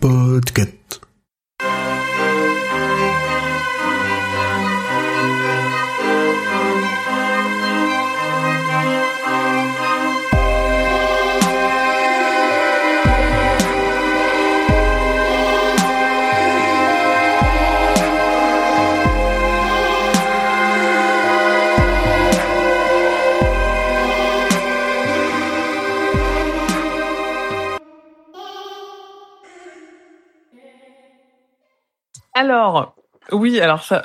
Podcast. Alors, oui, alors ça,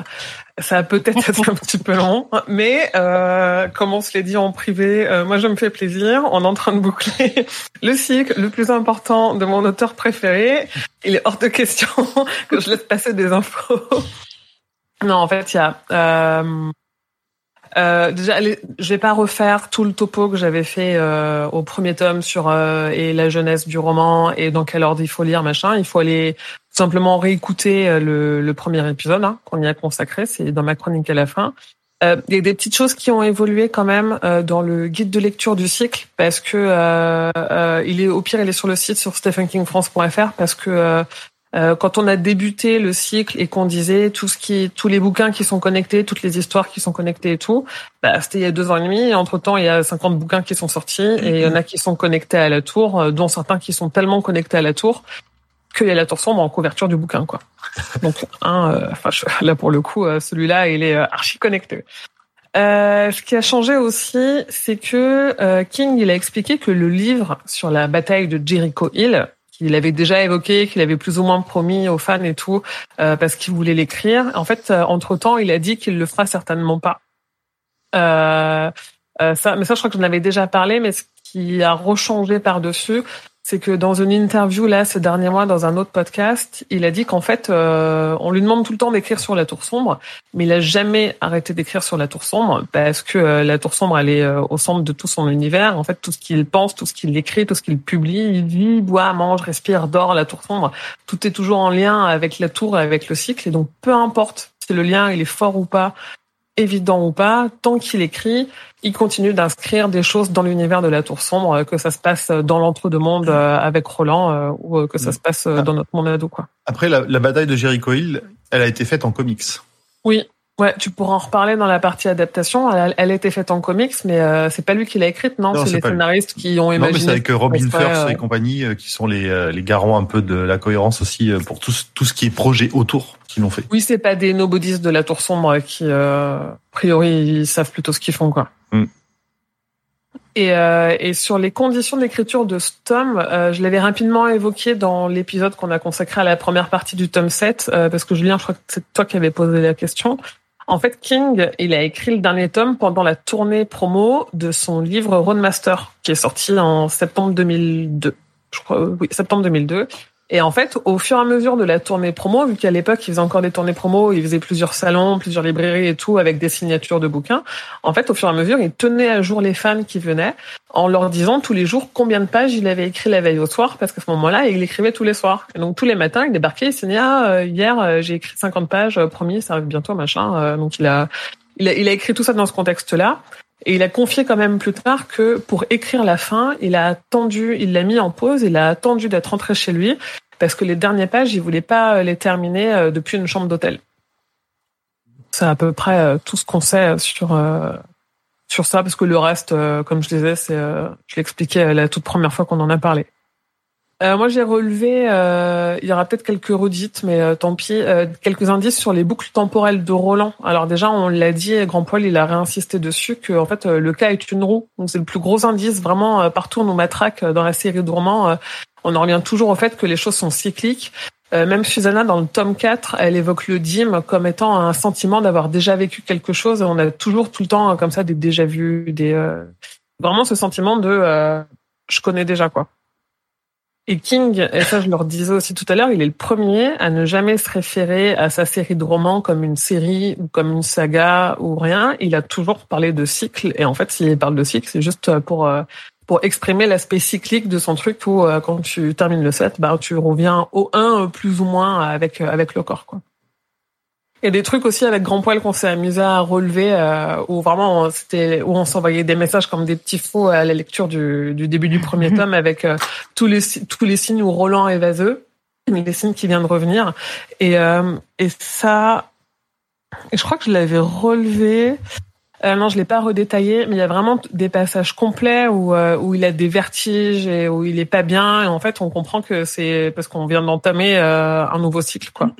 ça peut-être été un petit peu long, mais euh, comme on se l'est dit en privé, euh, moi je me fais plaisir. On est en train de boucler le cycle le plus important de mon auteur préféré. Il est hors de question que je laisse passer des infos. Non, en fait, il y a euh, euh, déjà, je vais pas refaire tout le topo que j'avais fait euh, au premier tome sur euh, et la jeunesse du roman et dans quel ordre il faut lire machin. Il faut aller simplement réécouter euh, le, le premier épisode hein, qu'on y a consacré. C'est dans ma chronique à la fin. Euh, il y a des petites choses qui ont évolué quand même euh, dans le guide de lecture du cycle parce que il est au pire il est sur le site sur stephenkingfrance.fr parce que euh, quand on a débuté le cycle et qu'on disait tout ce qui, tous les bouquins qui sont connectés, toutes les histoires qui sont connectées et tout, bah, c'était il y a deux ans et demi. entre temps, il y a 50 bouquins qui sont sortis et il y en a qui sont connectés à la tour, euh, dont certains qui sont tellement connectés à la tour qu'il y a la tour sombre en couverture du bouquin, quoi. Donc, un, euh, enfin, là pour le coup, celui-là, il est archi connecté. Euh, ce qui a changé aussi, c'est que King, il a expliqué que le livre sur la bataille de Jericho Hill, qu'il avait déjà évoqué, qu'il avait plus ou moins promis aux fans et tout, euh, parce qu'il voulait l'écrire. En fait, euh, entre temps, il a dit qu'il le fera certainement pas. Euh, euh, ça, mais ça, je crois que j'en avais déjà parlé, mais ce qui a rechangé par dessus, c'est que dans une interview là ce dernier mois dans un autre podcast, il a dit qu'en fait euh, on lui demande tout le temps d'écrire sur la tour sombre, mais il a jamais arrêté d'écrire sur la tour sombre parce que euh, la tour sombre elle est euh, au centre de tout son univers. En fait tout ce qu'il pense, tout ce qu'il écrit, tout ce qu'il publie, il vit, boit, mange, respire, dort la tour sombre. Tout est toujours en lien avec la tour et avec le cycle et donc peu importe si le lien il est fort ou pas, évident ou pas, tant qu'il écrit, il continue d'inscrire des choses dans l'univers de la Tour Sombre, euh, que ça se passe dans l'entre-deux-mondes euh, avec Roland euh, ou que ça se passe dans notre monde ado. Quoi. Après, la, la bataille de Jericho Hill, elle a été faite en comics. Oui, Ouais, tu pourras en reparler dans la partie adaptation. Elle, elle a été faite en comics, mais euh, c'est pas lui qui l'a écrite, non, Non, C'est les lui. scénaristes qui ont Non, imaginé. mais c'est avec euh, Robin Firth euh, et compagnie euh, qui sont les, euh, les garants un peu de la cohérence aussi euh, pour tout, tout ce qui est projet autour qui l'ont fait. Oui, c'est pas des nobodies de la Tour Sombre qui, euh, a priori, ils savent plutôt ce qu'ils font, quoi. Mm. Et, euh, et sur les conditions d'écriture de ce tome, euh, je l'avais rapidement évoqué dans l'épisode qu'on a consacré à la première partie du tome 7, euh, parce que Julien, je crois que c'est toi qui avais posé la question. En fait, King, il a écrit le dernier tome pendant la tournée promo de son livre Roadmaster, qui est sorti en septembre 2002. Je crois, euh, oui, septembre 2002. Et en fait, au fur et à mesure de la tournée promo, vu qu'à l'époque, il faisait encore des tournées promo, il faisait plusieurs salons, plusieurs librairies et tout, avec des signatures de bouquins. En fait, au fur et à mesure, il tenait à jour les fans qui venaient, en leur disant tous les jours combien de pages il avait écrit la veille au soir, parce qu'à ce moment-là, il écrivait tous les soirs. Et donc, tous les matins, il débarquait, il signait, ah, euh, hier, euh, j'ai écrit 50 pages, euh, promis, ça arrive bientôt, machin. Donc, il a, il a, il a écrit tout ça dans ce contexte-là. Et il a confié quand même plus tard que pour écrire la fin, il a attendu, il l'a mis en pause, il a attendu d'être rentré chez lui parce que les dernières pages, il voulait pas les terminer euh, depuis une chambre d'hôtel. C'est à peu près euh, tout ce qu'on sait sur euh, sur ça, parce que le reste, euh, comme je disais, c'est, euh, je l'expliquais la toute première fois qu'on en a parlé. Euh, moi, j'ai relevé, euh, il y aura peut-être quelques redites, mais euh, tant pis, euh, quelques indices sur les boucles temporelles de Roland. Alors déjà, on l'a dit, Grand Poil, il a réinsisté dessus que en fait, euh, le cas est une roue. Donc c'est le plus gros indice vraiment euh, partout on nous matraque dans la série euh, on en revient toujours au fait que les choses sont cycliques. Même Susanna, dans le tome 4, elle évoque le dîme comme étant un sentiment d'avoir déjà vécu quelque chose. On a toujours tout le temps comme ça des déjà vus, des vraiment ce sentiment de je connais déjà quoi. Et King, et ça je leur disais aussi tout à l'heure, il est le premier à ne jamais se référer à sa série de romans comme une série ou comme une saga ou rien. Il a toujours parlé de cycle. Et en fait, s'il parle de cycle, c'est juste pour euh, pour exprimer l'aspect cyclique de son truc où euh, quand tu termines le set, bah tu reviens au 1 plus ou moins avec avec le corps quoi. Il y a des trucs aussi avec Grand Poil qu'on s'est amusé à relever, euh, où vraiment c'était où on s'envoyait des messages comme des petits faux à la lecture du, du début du premier tome avec euh, tous les tous les signes où Roland est vaseux, les signes qui viennent de revenir. Et euh, et ça, et je crois que je l'avais relevé. Euh, non, je l'ai pas redétaillé, mais il y a vraiment des passages complets où euh, où il a des vertiges et où il est pas bien. Et en fait, on comprend que c'est parce qu'on vient d'entamer euh, un nouveau cycle, quoi.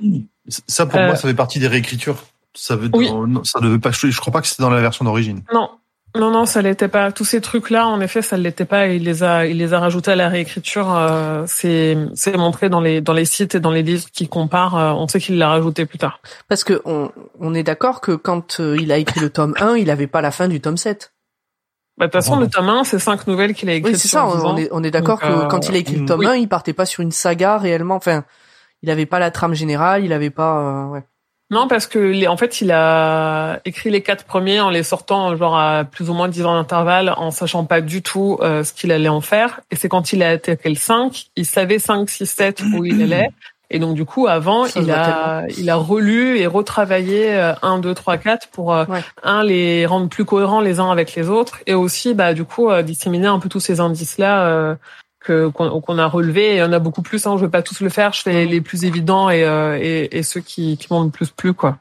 Ça, pour Euh, moi, ça fait partie des réécritures. Ça veut, Oui. non, ça devait pas. Je crois pas que c'était dans la version d'origine. Non, non, non, ça l'était pas. Tous ces trucs-là, en effet, ça l'était pas. Il les a, il les a rajoutés à la réécriture. Euh, c'est, c'est montré dans les dans les sites et dans les livres qui comparent. euh, on sait qu'il l'a rajouté plus tard. Parce que on, on est d'accord que quand euh, il a écrit le tome 1, il avait pas la fin du tome 7. Bah, de toute façon, le tome 1, c'est cinq nouvelles qu'il a écrites. Oui, c'est ça. 10 On est, on est d'accord que euh, quand il a écrit le mm, tome oui. 1, il partait pas sur une saga réellement. Enfin, il avait pas la trame générale, il avait pas. euh, ouais. Non, parce que les, en fait, il a écrit les quatre premiers en les sortant genre à plus ou moins 10 ans d'intervalle, en sachant pas du tout euh, ce qu'il allait en faire. Et c'est quand il a attaqué le 5, il savait 5, 6, 7 où il allait. Et donc du coup, avant, Ça il a, il a relu et retravaillé euh, 1, 2, 3, 4 pour euh, Ouais. un les rendre plus cohérents les uns avec les autres, et aussi bah du coup euh, disséminer un peu tous ces indices là. Que qu'on qu'on a relevés. Et il y en a beaucoup plus. Hein, je vais pas tous le faire. Je fais les plus évidents et, euh, et, et ceux qui, qui m'ont le plus plu, quoi.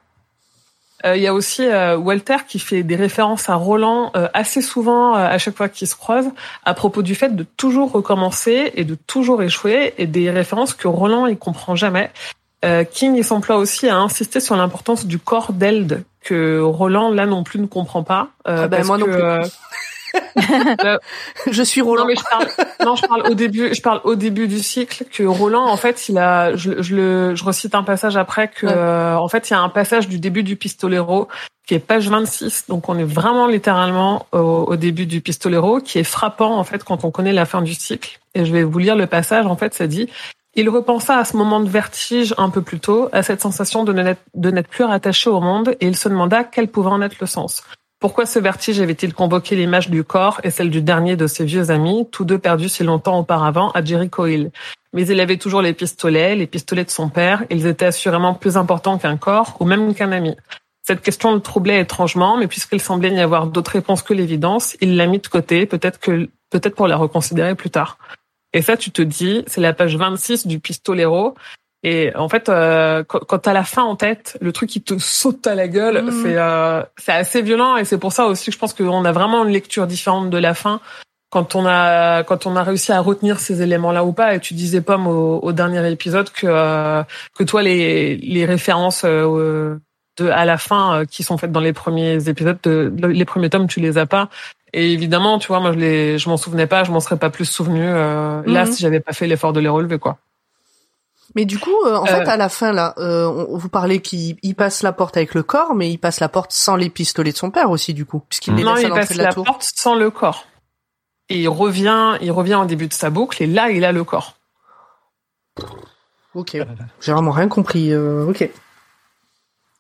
Euh, Il y a aussi euh, Walter qui fait des références à Roland euh, assez souvent euh, à chaque fois qu'ils se croisent à propos du fait de toujours recommencer et de toujours échouer et des références que Roland il comprend jamais. Euh, King il s'emploie aussi à insister sur l'importance du corps d'Eld que Roland là non plus ne comprend pas. euh, Ah ben, parce moi non que, plus. Je suis Roland. non mais je parle, non je parle au début, je parle au début du cycle que Roland en fait il a, je, je le, je recite un passage après que Ouais. euh, en fait il y a un passage du début du Pistolero qui est page 26 donc on est vraiment littéralement au, au début du Pistolero qui est frappant en fait quand on connaît la fin du cycle et je vais vous lire le passage en fait ça dit il repensa à ce moment de vertige un peu plus tôt, à cette sensation de n'être plus rattaché au monde, et il se demanda quel pouvait en être le sens. Pourquoi ce vertige avait-il convoqué l'image du corps et celle du dernier de ses vieux amis, tous deux perdus si longtemps auparavant à Jericho Hill Mais il avait toujours les pistolets, les pistolets de son père, ils étaient assurément plus importants qu'un corps ou même qu'un ami. Cette question le troublait étrangement, mais puisqu'il semblait n'y avoir d'autre réponse que l'évidence, il l'a mis de côté, peut-être que peut-être pour la reconsidérer plus tard. Et ça, tu te dis, c'est la page 26 du Pistolero. Et en fait, euh, quand, t'as la fin en tête, le truc qui te saute à la gueule, Mhm. c'est euh, c'est assez violent. Et c'est pour ça aussi que je pense qu'on a vraiment une lecture différente de la fin quand on a quand on a réussi à retenir ces éléments-là ou pas. Et tu disais Pomme au, au dernier épisode que euh, que toi les les références euh, de à la fin euh, qui sont faites dans les premiers épisodes, de, les premiers tomes, tu les as pas. Et évidemment, tu vois, moi je les, je m'en souvenais pas, je m'en serais pas plus souvenu euh, là Mhm. si j'avais pas fait l'effort de les relever, quoi. Mais du coup, euh, en Euh. fait, à la fin là, euh, on, vous parlez qu'il il passe la porte avec le corps, mais il passe la porte sans les pistolets de son père aussi, du coup, puisqu'il les non, laisse à il passe de la, la tour. porte sans le corps. Et il revient, il revient au début de sa boucle, et là, il a le corps. Ok. J'ai vraiment rien compris. euh, ok.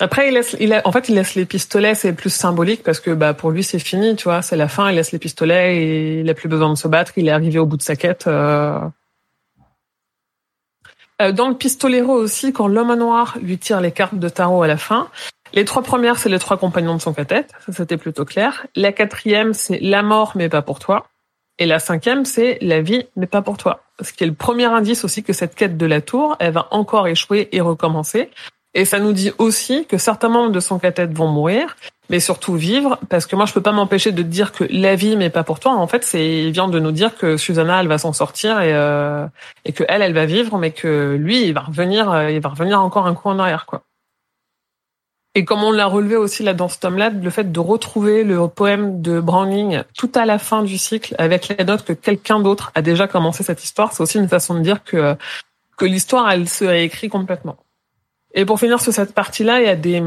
Après, il laisse, il a, en fait, il laisse les pistolets, c'est plus symbolique parce que bah pour lui c'est fini, tu vois, c'est la fin. Il laisse les pistolets et il a plus besoin de se battre. Il est arrivé au bout de sa quête. euh. Euh, Dans le pistolero aussi, quand l'homme noir lui tire les cartes de tarot à la fin, les trois premières c'est les trois compagnons de son cathète, ça c'était plutôt clair. La quatrième c'est la mort mais pas pour toi. Et la cinquième c'est la vie mais pas pour toi. Ce qui est le premier indice aussi que cette quête de la tour, elle va encore échouer et recommencer. Et ça nous dit aussi que certains membres de son cathète vont mourir, mais surtout vivre, parce que moi je peux pas m'empêcher de dire que la vie, mais pas pour toi. En fait, c'est il vient de nous dire que Susanna, elle va s'en sortir et euh, et que elle, elle va vivre, mais que lui, il va revenir, euh, il va revenir encore un coup en arrière, quoi. Et comme on l'a relevé aussi là dans ce tome-là, le fait de retrouver le poème de Browning tout à la fin du cycle avec la note que quelqu'un d'autre a déjà commencé cette histoire, c'est aussi une façon de dire que que l'histoire, elle se réécrit complètement. Et pour finir sur cette partie-là, il y a des,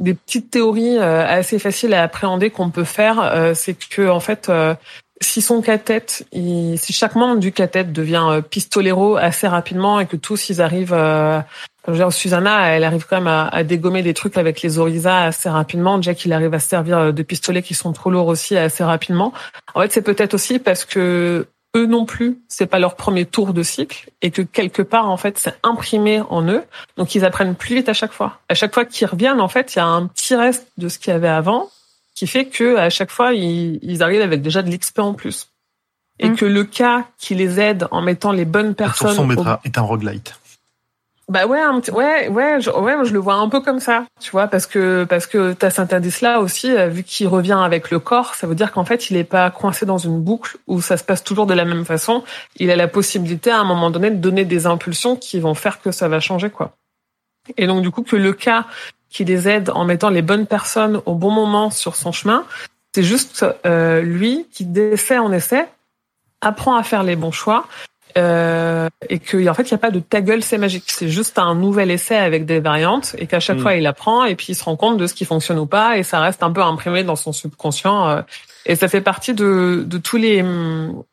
des petites théories euh, assez faciles à appréhender qu'on peut faire. Euh, c'est que en fait, euh, si son cathète, si chaque membre du cathète devient pistolero assez rapidement et que tous ils arrivent, euh, je veux dire, Susanna, elle arrive quand même à, à dégommer des trucs avec les Orisa assez rapidement. Jack, il arrive à se servir de pistolets qui sont trop lourds aussi assez rapidement. En fait, c'est peut-être aussi parce que eux non plus, c'est pas leur premier tour de cycle et que quelque part en fait c'est imprimé en eux, donc ils apprennent plus vite à chaque fois. À chaque fois qu'ils reviennent, en fait, il y a un petit reste de ce qu'il y avait avant qui fait que à chaque fois ils, ils arrivent avec déjà de l'XP en plus et Mm. que le cas qui les aide en mettant les bonnes tour personnes sombre au- est un- est un roguelite. Bah ouais, un petit- ouais, ouais, je, ouais, je le vois un peu comme ça, tu vois, parce que parce que t'as cet indice-là aussi, euh, vu qu'il revient avec le corps, ça veut dire qu'en fait, il est pas coincé dans une boucle où ça se passe toujours de la même façon. Il a la possibilité à un moment donné de donner des impulsions qui vont faire que ça va changer, quoi. Et donc du coup, que le cas qui les aide en mettant les bonnes personnes au bon moment sur son chemin, c'est juste euh, lui qui d'essai en essai apprend à faire les bons choix euh, et que en fait il n'y a pas de ta gueule c'est magique c'est juste un nouvel essai avec des variantes et qu'à chaque Mm. fois il apprend et puis il se rend compte de ce qui fonctionne ou pas et ça reste un peu imprimé dans son subconscient euh, et ça fait partie de, de tous les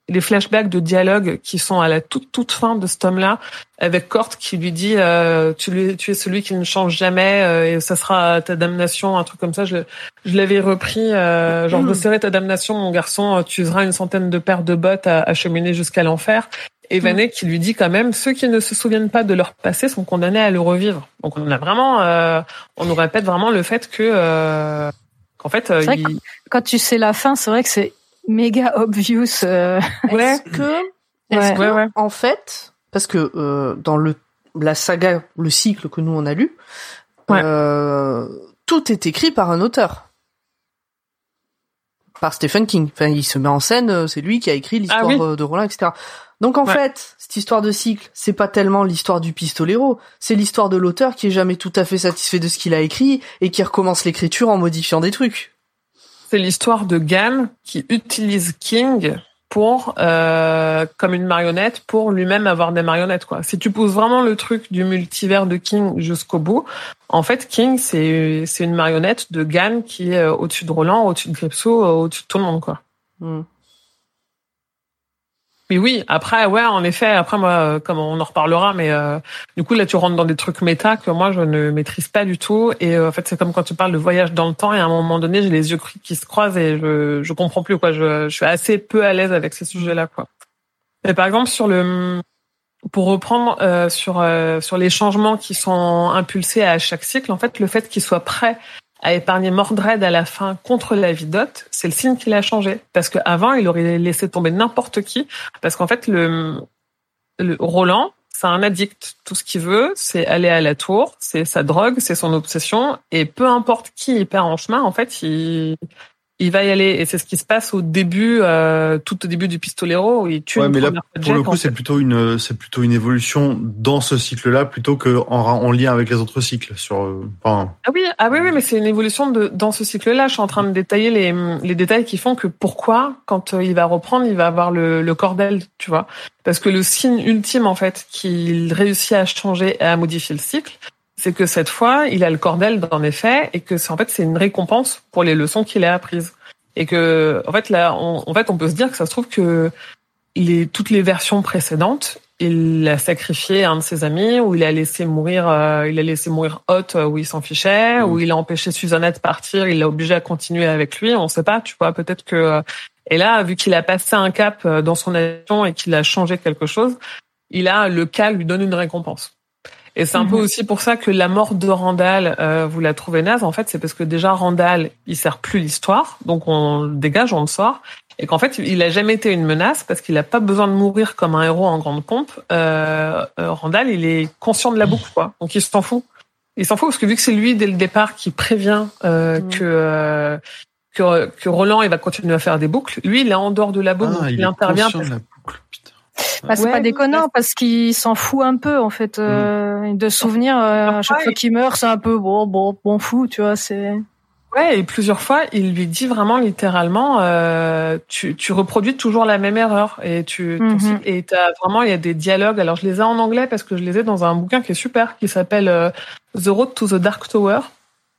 les flashbacks de dialogue qui sont à la toute toute fin de ce tome là avec Kort qui lui dit euh, tu, lui- tu es celui qui ne change jamais euh, et ça sera ta damnation un truc comme ça je, je l'avais repris euh, genre Mm. je serai ta damnation mon garçon tu useras une centaine de paires de bottes à, à cheminer jusqu'à l'enfer et Vanek qui lui dit quand même ceux qui ne se souviennent pas de leur passé sont condamnés à le revivre. Donc on a vraiment, euh, on nous répète vraiment le fait que euh, qu'en fait, euh, il- Quand tu sais la fin, c'est vrai que c'est méga obvious. euh, ouais, Est-ce que, Ouais. est-ce que, Ouais, ouais. en fait, parce que euh, dans le la saga, le cycle que nous on a lu, Ouais. euh, tout est écrit par un auteur. Par Stephen King. Enfin, il se met en scène, c'est lui qui a écrit l'histoire Ah oui. euh, de Roland, etc. Donc en Ouais. fait, cette histoire de cycle, c'est pas tellement l'histoire du pistolero, c'est l'histoire de l'auteur qui est jamais tout à fait satisfait de ce qu'il a écrit et qui recommence l'écriture en modifiant des trucs. c'est l'histoire de Gann qui utilise King pour euh, comme une marionnette pour lui-même avoir des marionnettes quoi. Si tu pousses vraiment le truc du multivers de King jusqu'au bout, en fait King c'est c'est une marionnette de Gann qui est euh, au-dessus de Roland, au-dessus de Gripsou, euh, au-dessus de tout le monde quoi. Hmm. Mais oui, après, ouais, en effet, après moi, euh, comme on en reparlera, mais euh, du coup là, tu rentres dans des trucs méta que moi je ne maîtrise pas du tout. Et euh, en fait, c'est comme quand tu parles de voyage dans le temps. Et à un moment donné, j'ai les yeux qui se croisent et je je comprends plus quoi. Je, je suis assez peu à l'aise avec ces sujets-là quoi. Et par exemple sur le pour reprendre euh, sur euh, sur les changements qui sont impulsés à chaque cycle, en fait, le fait qu'il soit prêt à épargner Mordred à la fin contre la Vidote, c'est le signe qu'il a changé. Parce qu'avant, il aurait laissé tomber n'importe qui. Parce qu'en fait, le, le Roland, c'est un addict. Tout ce qu'il veut, c'est aller à la tour, c'est sa drogue, c'est son obsession. Et peu importe qui il perd en chemin, en fait, il, il va y aller. Et c'est ce qui se passe au début, euh, tout au début du Pistolero, où il tue Ouais, une mais là, pour le coup, c'est plutôt une, c'est plutôt une évolution dans ce cycle-là plutôt que en, en lien avec les autres cycles. Sur, euh, enfin, Ah oui, ah oui, oui, mais c'est une évolution de dans ce cycle-là. Je suis en train de détailler les, les détails qui font que pourquoi, quand euh, il va reprendre, il va avoir le, le cordel, tu vois. Parce que le signe ultime, en fait, qu'il réussit à changer et à modifier le cycle, c'est que cette fois, il a le cordel en effet, et que c'est en fait c'est une récompense pour les leçons qu'il a apprises. Et que, en fait, là, on, en fait, on peut se dire que ça se trouve que les, toutes les versions précédentes, il a sacrifié un de ses amis, ou il a laissé mourir, euh, il a laissé mourir Hot, euh, où il s'en fichait, Mm. ou il a empêché Susanna de partir, il l'a obligé à continuer avec lui. On sait pas, tu vois, peut-être que. euh, Et là, vu qu'il a passé un cap euh, dans son action et qu'il a changé quelque chose, il a le cas lui donne une récompense. Et c'est un peu Mhm. aussi pour ça que la mort de Randall, euh, vous la trouvez naze. En fait, c'est parce que déjà Randall, il sert plus l'histoire, donc on le dégage, on le sort, et qu'en fait, il a jamais été une menace parce qu'il a pas besoin de mourir comme un héros en grande pompe. Euh, euh, Randall, il est conscient de la boucle, quoi. Donc il s'en fout. Il s'en fout parce que vu que c'est lui dès le départ qui prévient euh, Mhm. que, euh, que que Roland il va continuer à faire des boucles, lui il est en dehors de la boucle, ah, donc il, il est intervient. conscient parce- de la boucle. Putain. Bah, c'est Ouais, pas déconnant parce qu'il s'en fout un peu en fait euh, de souvenir euh, à chaque Ouais. fois qu'il meurt c'est un peu bon bon bon fou tu vois c'est Ouais, et plusieurs fois, il lui dit vraiment littéralement, euh, tu, tu reproduis toujours la même erreur et tu Mhm. cycle- et t'as vraiment il y a des dialogues. Alors je les ai en anglais parce que je les ai dans un bouquin qui est super, qui s'appelle euh, The Road to the Dark Tower,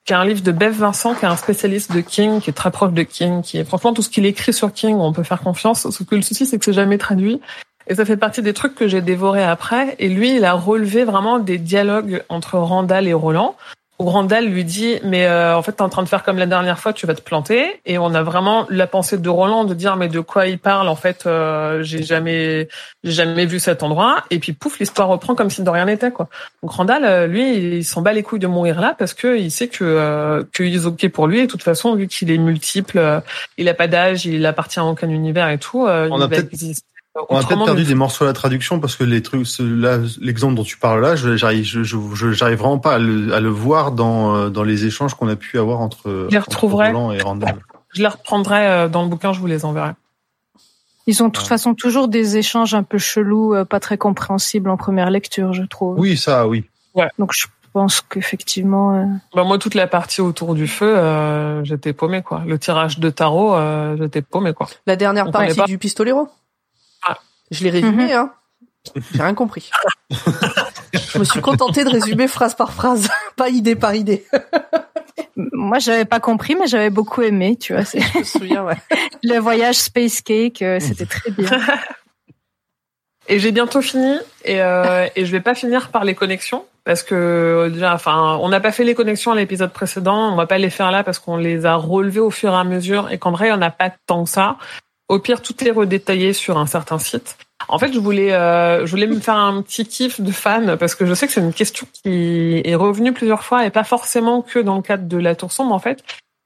qui est un livre de Bev Vincent, qui est un spécialiste de King, qui est très proche de King, qui est franchement tout ce qu'il écrit sur King, on peut faire confiance. Ce que le souci c'est que c'est jamais traduit. Et ça fait partie des trucs que j'ai dévorés après. Et lui, il a relevé vraiment des dialogues entre Randall et Roland où Randall lui dit mais euh, en fait t'es en train de faire comme la dernière fois, tu vas te planter. Et on a vraiment la pensée de Roland de dire mais de quoi il parle en fait, euh, j'ai jamais j'ai jamais vu cet endroit. Et puis pouf, l'histoire reprend comme si de rien n'était quoi. Donc Randall, euh, lui, il s'en bat les couilles de mourir là parce que il sait que euh, est ok pour lui. Et de toute façon, vu qu'il est multiple, euh, il a pas d'âge, il appartient à aucun univers et tout. euh, On il a va exister On a peut-être perdu des morceaux à la traduction parce que les trucs, ce- là, l'exemple dont tu parles là, je- j'arrive, je, je, je- j'arrive vraiment pas à le, à le voir dans euh, dans les échanges qu'on a pu avoir entre, les entre retrouverai. Roland et Randall. Je les reprendrai euh, dans le bouquin, je vous les enverrai. Ils ont de toute façon toujours des échanges un peu chelous, euh, pas très compréhensibles en première lecture, je trouve. Oui, ça, oui. Donc je pense qu'effectivement, euh, Bah moi, toute la partie autour du feu, euh, j'étais paumé quoi. Le tirage de tarot, euh, j'étais paumé quoi. La dernière On partie pas. du pistolero. Ah. Je l'ai résumé, Mhm. hein. J'ai rien compris. je me suis contenté de résumer phrase par phrase, pas idée par idée. moi j'avais pas compris, mais j'avais beaucoup aimé, tu vois. Je me souviens, ouais. Le voyage Space Cake, euh, c'était très bien. Et j'ai bientôt fini et, euh, et je vais pas finir par les connexions parce que déjà, enfin, on n'a pas fait les connexions à l'épisode précédent, on va pas les faire là parce qu'on les a relevées au fur et à mesure et qu'en vrai, on n'a pas tant que ça. Au pire, tout est redétaillé sur un certain site. En fait, je voulais, euh, je voulais me faire un petit kiff de fan parce que je sais que c'est une question qui est revenue plusieurs fois et pas forcément que dans le cadre de la Tour sombre en fait.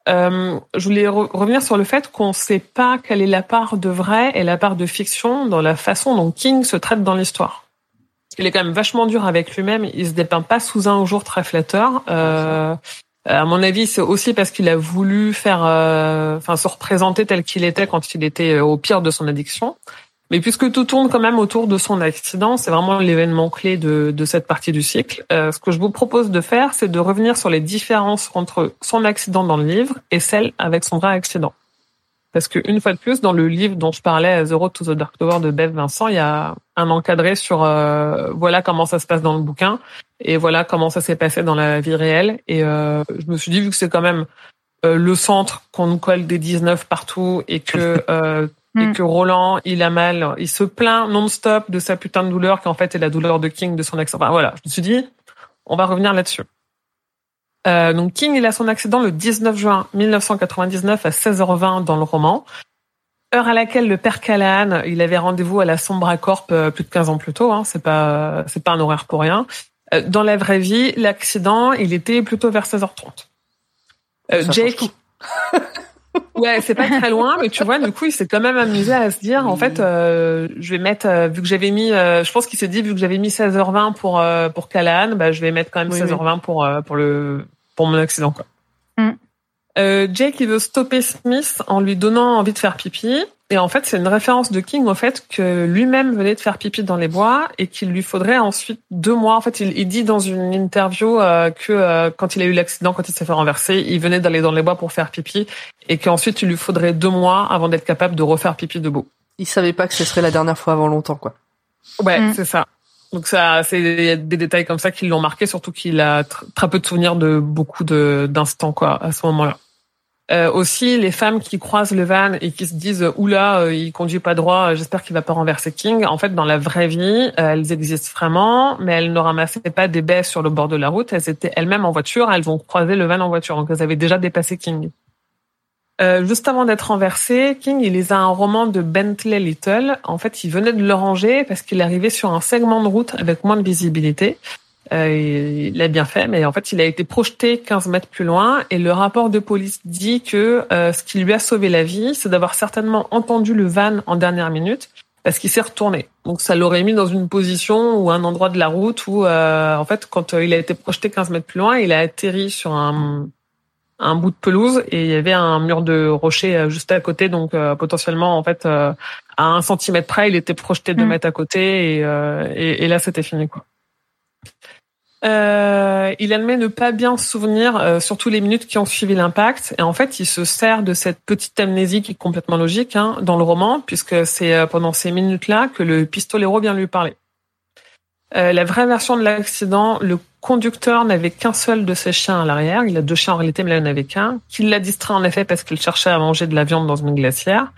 Euh, je voulais re- revenir sur le fait qu'on ne sait pas quelle est la part de vrai et la part de fiction dans la façon dont King se traite dans l'histoire. Il est quand même vachement dur avec lui-même. Il se dépeint pas sous un jour très flatteur. Euh, à mon avis, c'est aussi parce qu'il a voulu faire, euh, enfin, se représenter tel qu'il était quand il était euh, au pire de son addiction. Mais puisque tout tourne quand même autour de son accident, c'est vraiment l'événement clé de, de cette partie du cycle. Euh, ce que je vous propose de faire, c'est de revenir sur les différences entre son accident dans le livre et celle avec son vrai accident. Parce que une fois de plus, dans le livre dont je parlais, The Road to the Dark Tower de Bev Vincent, il y a un encadré sur euh, voilà comment ça se passe dans le bouquin et voilà comment ça s'est passé dans la vie réelle. Et euh, je me suis dit vu que c'est quand même euh, le centre qu'on nous colle des 19 partout et que euh, et Mm. que Roland il a mal, il se plaint non-stop de sa putain de douleur qui en fait est la douleur de King de son accident. Enfin, voilà, je me suis dit on va revenir là-dessus. Euh, donc King, il a son accident le 19 juin 1999 à 16h20 dans le roman. Heure à laquelle le père Callahan, il avait rendez-vous à la Sombra Corp euh, plus de 15 ans plus tôt. Hein, c'est pas, c'est pas un horaire pour rien. Euh, dans la vraie vie, l'accident, il était plutôt vers 16h30. Euh, Jake, ouais, c'est pas très loin, mais tu vois, du coup, il s'est quand même amusé à se dire, en fait, euh, je vais mettre, euh, vu que j'avais mis, euh, je pense qu'il s'est dit, vu que j'avais mis 16h20 pour euh, pour Callahan, bah, je vais mettre quand même Oui, 16h20 pour euh, pour le pour mon accident, quoi. Mm. Euh, Jake, il veut stopper Smith en lui donnant envie de faire pipi. Et en fait, c'est une référence de King au fait que lui-même venait de faire pipi dans les bois et qu'il lui faudrait ensuite deux mois. En fait, il, il dit dans une interview euh, que euh, quand il a eu l'accident, quand il s'est fait renverser, il venait d'aller dans les bois pour faire pipi et qu'ensuite il lui faudrait deux mois avant d'être capable de refaire pipi debout. Il savait pas que ce serait la dernière fois avant longtemps, quoi. Ouais, Mm. c'est ça. Donc ça, c'est il y a des détails comme ça qui l'ont marqué, surtout qu'il a tr- très peu de souvenirs de beaucoup de d'instants quoi à ce moment-là. Euh, aussi, les femmes qui croisent le van et qui se disent oula, euh, il conduit pas droit, euh, j'espère qu'il va pas renverser King. En fait, dans la vraie vie, euh, elles existent vraiment, mais elles ne ramassaient pas des baies sur le bord de la route. Elles étaient elles-mêmes en voiture, elles ont croisé le van en voiture, donc elles avaient déjà dépassé King. Euh, juste avant d'être renversé, King, il les a un roman de Bentley Little. En fait, il venait de le ranger parce qu'il arrivait sur un segment de route avec moins de visibilité. Euh, il l'a bien fait, mais en fait, il a été projeté 15 mètres plus loin et le rapport de police dit que euh, ce qui lui a sauvé la vie, c'est d'avoir certainement entendu le van en dernière minute parce qu'il s'est retourné. Donc, ça l'aurait mis dans une position ou un endroit de la route où, euh, en fait, quand euh, il a été projeté 15 mètres plus loin, il a atterri sur un un bout de pelouse et il y avait un mur de rocher euh, juste à côté donc euh, potentiellement en fait euh, à un centimètre près il était projeté deux Mm. mètres à côté et, euh, et, et là c'était fini quoi. Euh, il admet ne pas bien se souvenir, euh, surtout les minutes qui ont suivi l'impact. Et en fait, il se sert de cette petite amnésie qui est complètement logique hein, dans le roman, puisque c'est euh, pendant ces minutes-là que le pistolero vient lui parler. Euh, la vraie version de l'accident, le conducteur n'avait qu'un seul de ses chiens à l'arrière. Il a deux chiens en réalité, mais là, il n'en avait qu'un. Qu'il l'a distrait en effet parce qu'il cherchait à manger de la viande dans une glacière.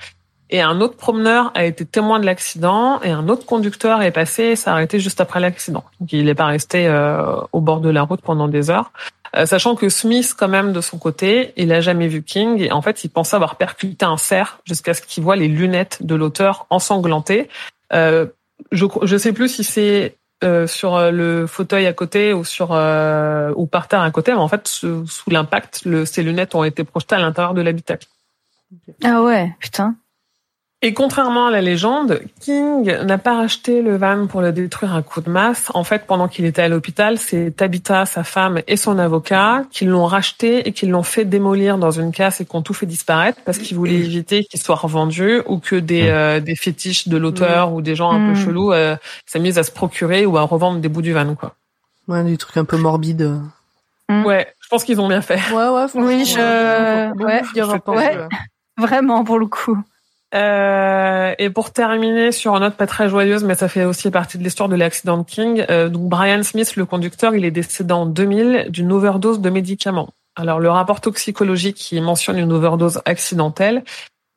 Et un autre promeneur a été témoin de l'accident et un autre conducteur est passé et s'est arrêté juste après l'accident. Donc il n'est pas resté euh, au bord de la route pendant des heures. Euh, sachant que Smith, quand même, de son côté, il a jamais vu King et en fait, il pensait avoir percuté un cerf jusqu'à ce qu'il voit les lunettes de l'auteur ensanglantées. Euh, je je sais plus si c'est euh, sur euh, le fauteuil à côté ou sur euh, ou par terre à côté, mais en fait, sous, sous l'impact, le, ces lunettes ont été projetées à l'intérieur de l'habitacle. Ah ouais, putain. Et contrairement à la légende, King n'a pas racheté le van pour le détruire à coup de masse. En fait, pendant qu'il était à l'hôpital, c'est Tabitha, sa femme et son avocat qui l'ont racheté et qui l'ont fait démolir dans une casse et qui ont tout fait disparaître parce qu'ils voulaient éviter qu'il soit revendu ou que des, euh, des fétiches de l'auteur ou des gens un Mm. peu chelous euh, s'amusent à se procurer ou à revendre des bouts du van, quoi. Ouais, des trucs un peu morbides. Mm. Ouais, je pense qu'ils ont bien fait. Ouais, ouais. Oui, je- ouais, je- ouais. ouais. Vraiment, pour le coup. Euh, et pour terminer sur une note pas très joyeuse, mais ça fait aussi partie de l'histoire de l'accident de King. euh, donc Brian Smith, le conducteur, il est décédé en 2000 d'une overdose de médicaments. Alors le rapport toxicologique il mentionne une overdose accidentelle,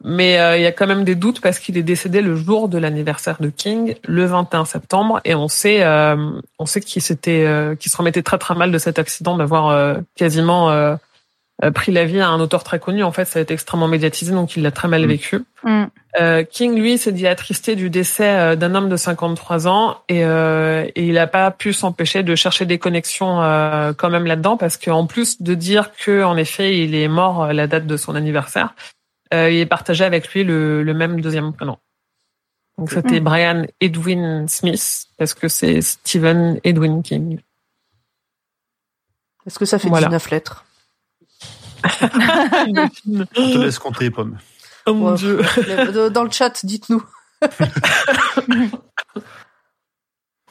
mais euh, il y a quand même des doutes parce qu'il est décédé le jour de l'anniversaire de King, le 21 septembre, et on sait, on sait qu'il s'était, qu'il se remettait très très mal de cet accident, d'avoir quasiment pris la vie à un auteur très connu. En fait, ça a été extrêmement médiatisé, donc il l'a très mal Mm. vécu. Mm. Euh, King, lui, s'est dit attristé du décès euh, d'un homme de 53 ans et, euh, et il n'a pas pu s'empêcher de chercher des connexions euh, quand même là-dedans parce qu'en plus de dire que en effet il est mort à la date de son anniversaire, euh, il est partagé avec lui le, le même deuxième prénom. Donc c'était Mm. Brian Edwin Smith parce que c'est Stephen Edwin King. Est-ce que ça fait Voilà. 19 lettres? On te laisse compter les pommes. oh mon Ouais. dieu. Euh, Dans le chat, dites-nous.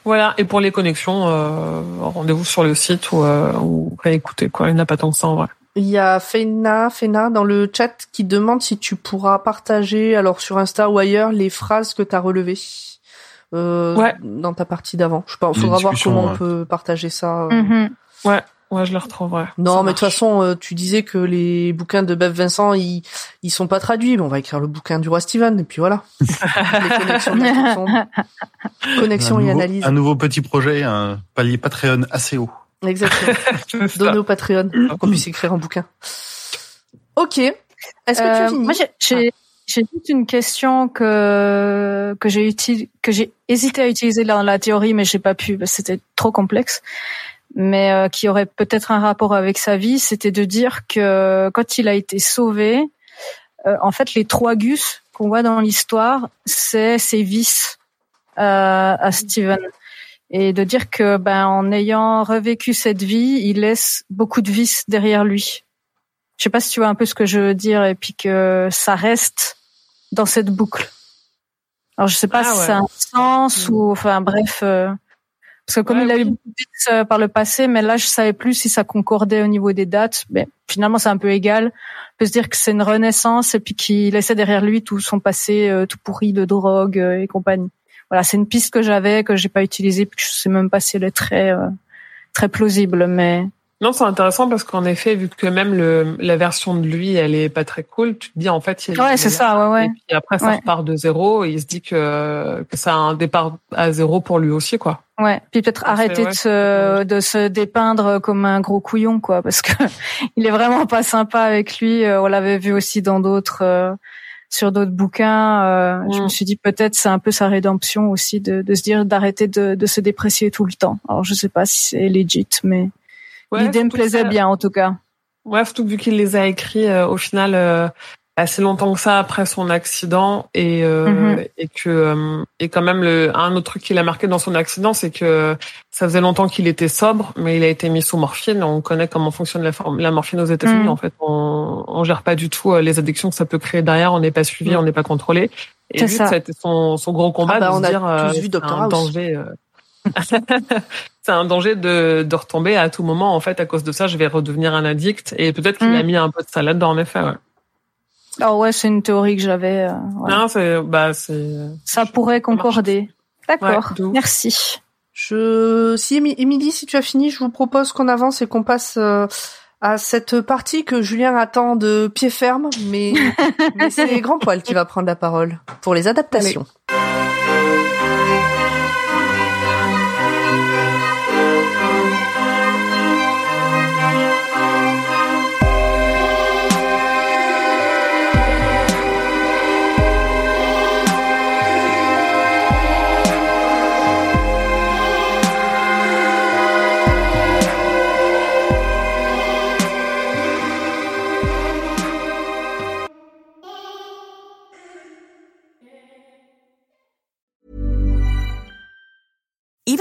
Voilà. Et pour les connexions, euh, rendez-vous sur le site ou, euh, ou réécoutez quoi. Il n'y en a pas tant que ça en vrai. Il y a Fena, Fena dans le chat qui demande si tu pourras partager, alors sur Insta ou ailleurs, les phrases que tu as relevées euh, Ouais. dans ta partie d'avant. Je pense, Les faudra voir comment on peut partager ça. Mhm. Ouais, je le retrouverai. Non, Ça mais de toute façon, euh, tu disais que les bouquins de Bev Vincent, ils, ils sont pas traduits. Mais on va écrire le bouquin du roi Steven, et puis voilà. les connexions, connexion et nouveau, analyse. Un nouveau petit projet, un palier Patreon assez haut. Exactement. Donner au Patreon pour qu'on puisse écrire un bouquin. Ok. Est-ce que Euh, tu finis? Moi, j'ai- j'ai j'ai juste une question que que j'ai uti- que j'ai hésité à utiliser dans la théorie, mais j'ai pas pu, parce que c'était trop complexe. Mais euh, qui aurait peut-être un rapport avec sa vie, c'était de dire que quand il a été sauvé, euh, en fait, les trois gus qu'on voit dans l'histoire, c'est ses vices euh, à Steven. Et de dire que, ben, en ayant revécu cette vie, il laisse beaucoup de vices derrière lui. Je sais pas si tu vois un peu ce que je veux dire, et puis que ça reste dans cette boucle. Alors je sais pas Ah si ouais. ça a un sens ou, enfin bref, euh, parce que comme Ouais, il a oui. eu beaucoup de euh, par le passé, mais là je savais plus si ça concordait au niveau des dates. Mais finalement c'est un peu égal. On peut se dire que c'est une renaissance et puis qu'il laissait derrière lui tout son passé euh, tout pourri de drogue euh, et compagnie. Voilà, c'est une piste que j'avais que j'ai pas utilisée puis que je sais même pas si elle est très euh, très plausible, mais Non, c'est intéressant parce qu'en effet, vu que même le, la version de lui, elle est pas très cool, tu te dis en fait, il ouais c'est ça, ouais ouais. Et puis après, ça Ouais. repart de zéro et il se dit que, que ça a un départ à zéro pour lui aussi, quoi. Ouais, puis peut-être Ouais, arrêter de se de se dépeindre comme un gros couillon quoi parce que il est vraiment pas sympa avec lui, Euh, on l'avait vu aussi dans d'autres euh, sur d'autres bouquins, euh, je Mm. me suis dit peut-être c'est un peu sa rédemption aussi de de se dire d'arrêter de de se déprécier tout le temps. Alors je sais pas si c'est legit mais Ouais, l'idée me plaisait ça- bien en tout cas. Ouais, surtout vu qu'il les a écrits euh, au final euh, assez longtemps que ça après son accident et euh, Mhm. et que euh, et quand même le un autre truc qu'il a marqué dans son accident c'est que ça faisait longtemps qu'il était sobre mais il a été mis sous morphine on connaît comment fonctionne la, morphine aux États-Unis Mhm. en fait on on gère pas du tout euh, les addictions que ça peut créer derrière on n'est pas suivi Mhm. on n'est pas contrôlé et C'est lui ça. ça a été son son gros combat Ah bah, de on se a dire euh, tous vu Dr House. danger euh, c'est un danger de, de retomber à tout moment. En fait, à cause de ça, je vais redevenir un addict. Et peut-être qu'il Mm. a mis un peu de ça là-dedans, en effet. Ouais. Ah ouais, c'est une théorie que j'avais euh. Non, c'est, bah, c'est. Ça pourrait concorder. D'accord. Ouais. Merci. Je, si Émi- Émilie, si tu as fini, je vous propose qu'on avance et qu'on passe euh, à cette partie que Julien attend de pied ferme, mais, mais c'est Grand Poil qui va prendre la parole pour les adaptations.